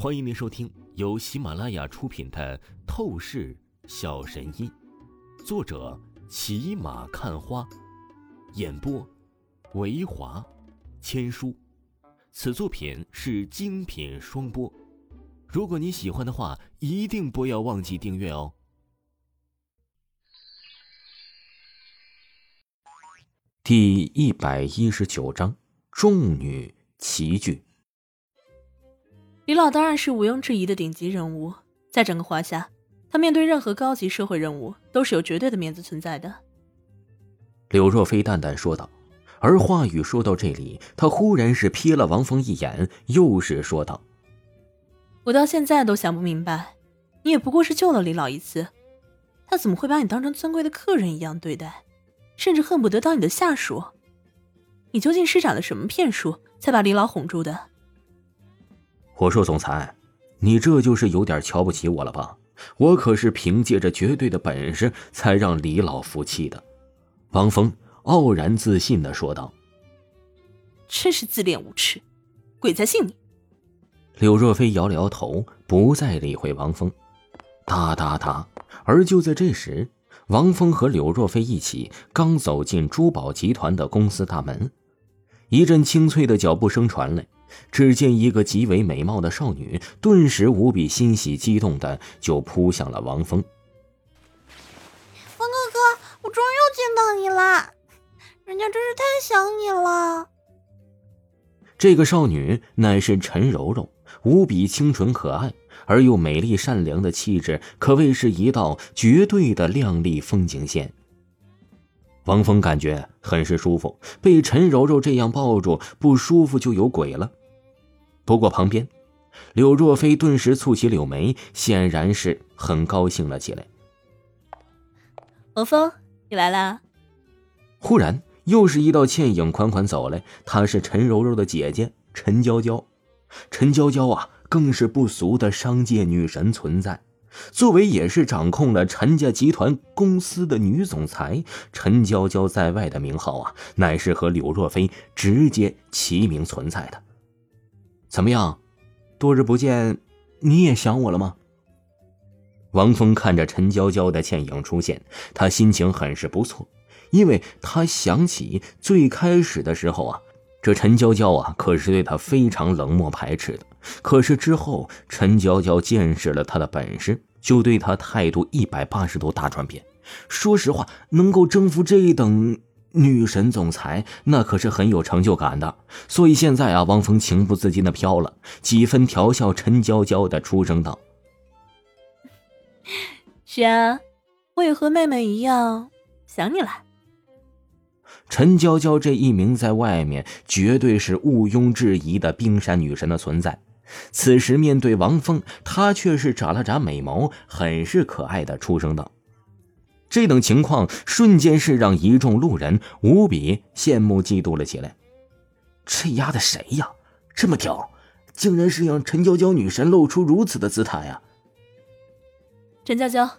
欢迎您收听由喜马拉雅出品的《透视小神医》，作者骑马看花，演播维华千书。此作品是精品双播。如果你喜欢的话，一定不要忘记订阅哦。第一百一十九章：众女齐聚。李老当然是毋庸置疑的顶级人物，在整个华夏，他面对任何高级社会人物都是有绝对的面子存在的。柳若飞淡淡说道，而话语说到这里，他忽然是瞥了王峰一眼，又是说道：“我到现在都想不明白，你也不过是救了李老一次，他怎么会把你当成尊贵的客人一样对待，甚至恨不得当你的下属？你究竟施展了什么骗术，才把李老哄住的？”我说：“总裁，你这就是有点瞧不起我了吧？我可是凭借着绝对的本事才让李老服气的。”王峰傲然自信的说道。“真是自恋无耻，鬼才信你！”柳若飞摇了摇头，不再理会王峰。哒哒哒！而就在这时，王峰和柳若飞一起刚走进珠宝集团的公司大门，一阵清脆的脚步声传来。只见一个极为美貌的少女，顿时无比欣喜激动的就扑向了王峰。王哥哥，我终于又见到你啦！人家真是太想你了。这个少女乃是陈柔柔，无比清纯可爱而又美丽善良的气质，可谓是一道绝对的靓丽风景线。王峰感觉很是舒服，被陈柔柔这样抱住，不舒服就有鬼了。不过旁边，柳若飞顿时蹙起柳眉，显然是很高兴了起来。王峰，你来啦！忽然，又是一道倩影款款走来，她是陈柔柔的姐姐陈娇娇。陈娇娇啊，更是不俗的商界女神存在。作为也是掌控了陈家集团公司的女总裁，陈娇娇在外的名号啊，乃是和柳若飞直接齐名存在的。怎么样，多日不见，你也想我了吗？王峰看着陈娇娇的倩影出现，他心情很是不错，因为他想起最开始的时候啊，这陈娇娇啊可是对他非常冷漠排斥的。可是之后，陈娇娇见识了他的本事，就对他态度一百八十度大转变。说实话，能够征服这一等女神总裁，那可是很有成就感的。所以现在啊，汪峰情不自禁的飘了几分调笑陈娇娇的出声道：“ 是啊，我也和妹妹一样想你了。”陈娇娇这一名在外面绝对是毋庸置疑的冰山女神的存在。此时面对王峰，他却是眨了眨美眸，很是可爱的出声道：“这等情况瞬间是让一众路人无比羡慕嫉妒了起来。这丫的谁呀？这么挑，竟然是让陈娇娇女神露出如此的姿态呀！”陈娇娇，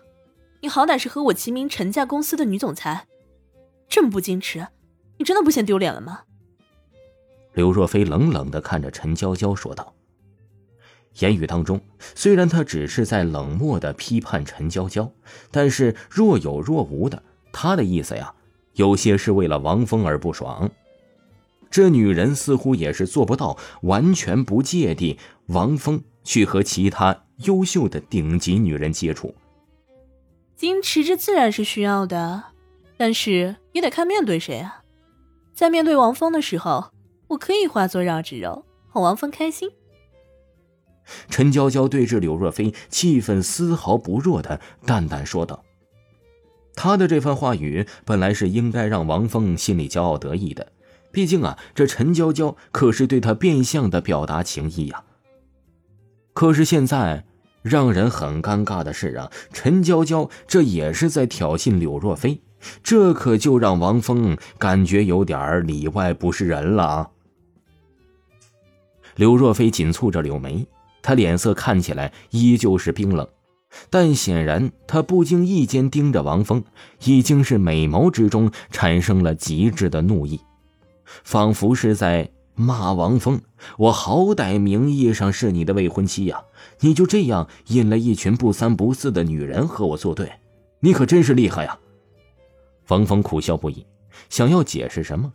你好歹是和我齐名陈家公司的女总裁，这么不矜持，你真的不嫌丢脸了吗？刘若飞冷冷的看着陈娇娇说道。言语当中，虽然他只是在冷漠的批判陈娇娇，但是若有若无的，他的意思呀，有些是为了王峰而不爽。这女人似乎也是做不到完全不芥蒂王峰去和其他优秀的顶级女人接触。矜持这自然是需要的，但是也得看面对谁啊。在面对王峰的时候，我可以化作绕指柔，哄王峰开心。陈娇娇对着柳若飞，气氛丝毫不弱的淡淡说道：“她的这番话语本来是应该让王峰心里骄傲得意的，毕竟啊，这陈娇娇可是对他变相的表达情意呀。可是现在让人很尴尬的是啊，陈娇娇这也是在挑衅柳若飞，这可就让王峰感觉有点里外不是人了啊。”柳若飞紧蹙着柳眉。他脸色看起来依旧是冰冷，但显然他不经意间盯着王峰，已经是美眸之中产生了极致的怒意，仿佛是在骂王峰：“我好歹名义上是你的未婚妻呀，你就这样引了一群不三不四的女人和我作对，你可真是厉害呀！”王峰苦笑不已，想要解释什么，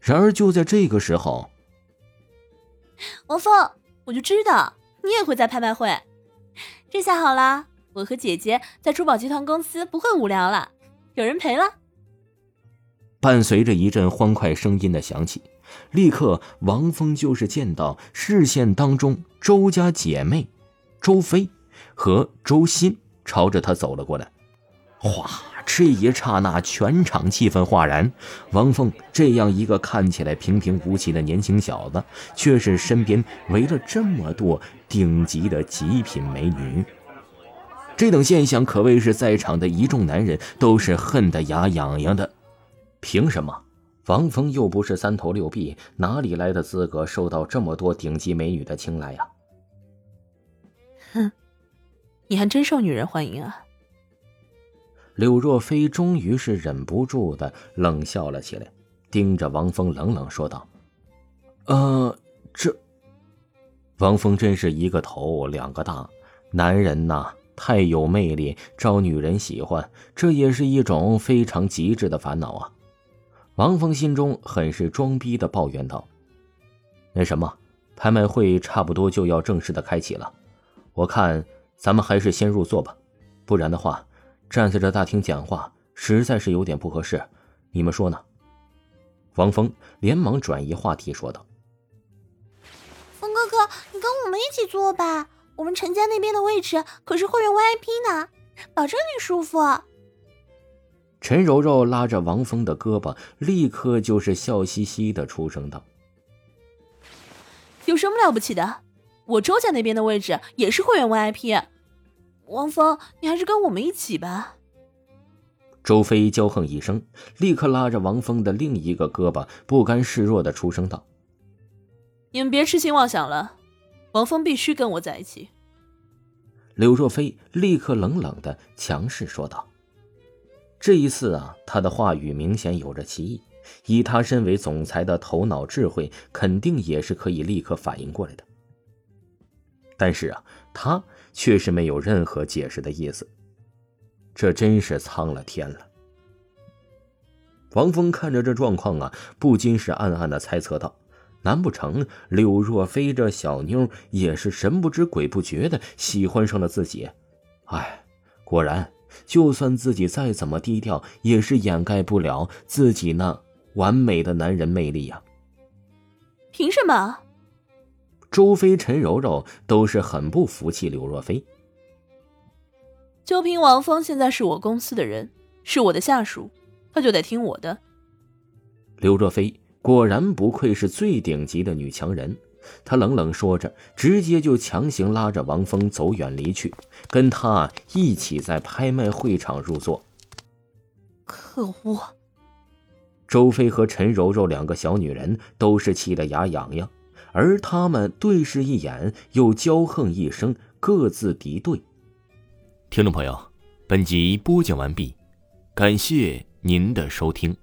然而就在这个时候，王峰，我就知道你也会在拍卖会，这下好了，我和姐姐在珠宝集团公司不会无聊了，有人陪了。伴随着一阵欢快声音的响起。立刻，王峰就是见到视线当中周家姐妹周飞和周鑫朝着他走了过来。哗！这一刹那，全场气氛哗然。王峰这样一个看起来平平无奇的年轻小子，却是身边围了这么多顶级的极品美女。这等现象可谓是在场的一众男人都是恨得牙痒痒的。凭什么？王峰又不是三头六臂，哪里来的资格受到这么多顶级美女的青睐呀？哼，你还真受女人欢迎啊！柳若飞终于是忍不住的冷笑了起来，盯着王峰冷冷说道：“呃，这……”王峰真是一个头两个大，男人呐，太有魅力，招女人喜欢，这也是一种非常极致的烦恼啊。王峰心中很是装逼的抱怨道：“那什么，拍卖会差不多就要正式的开启了，我看咱们还是先入座吧，不然的话，站在这大厅讲话实在是有点不合适，你们说呢？”王峰连忙转移话题说道：“峰哥哥，你跟我们一起坐吧，我们陈家那边的位置可是会员 VIP 呢，保证你舒服。”陈柔柔拉着王峰的胳膊，立刻就是笑嘻嘻的出声道：“有什么了不起的？我周家那边的位置也是会员 VIP。王峰，你还是跟我们一起吧。”周飞娇横一声，立刻拉着王峰的另一个胳膊，不甘示弱的出声道：“你们别痴心妄想了，王峰必须跟我在一起。”柳若飞立刻冷冷的强势说道。这一次啊，他的话语明显有着歧义。以他身为总裁的头脑智慧，肯定也是可以立刻反应过来的。但是啊，他却是没有任何解释的意思。这真是苍了天了。王峰看着这状况啊，不禁是暗暗的猜测道：难不成柳若飞这小妞也是神不知鬼不觉的喜欢上了自己？哎，果然。就算自己再怎么低调，也是掩盖不了自己那完美的男人魅力呀。凭什么？周飞、陈柔柔都是很不服气刘若飞。就凭王峰现在是我公司的人，是我的下属，他就得听我的。刘若飞果然不愧是最顶级的女强人。她冷冷说着，直接就强行拉着王峰走远离去，跟他一起在拍卖会场入座。可恶！周飞和陈柔柔两个小女人都是气得牙痒痒，而他们对视一眼，又骄横一声，各自敌对。听众朋友，本集播讲完毕，感谢您的收听。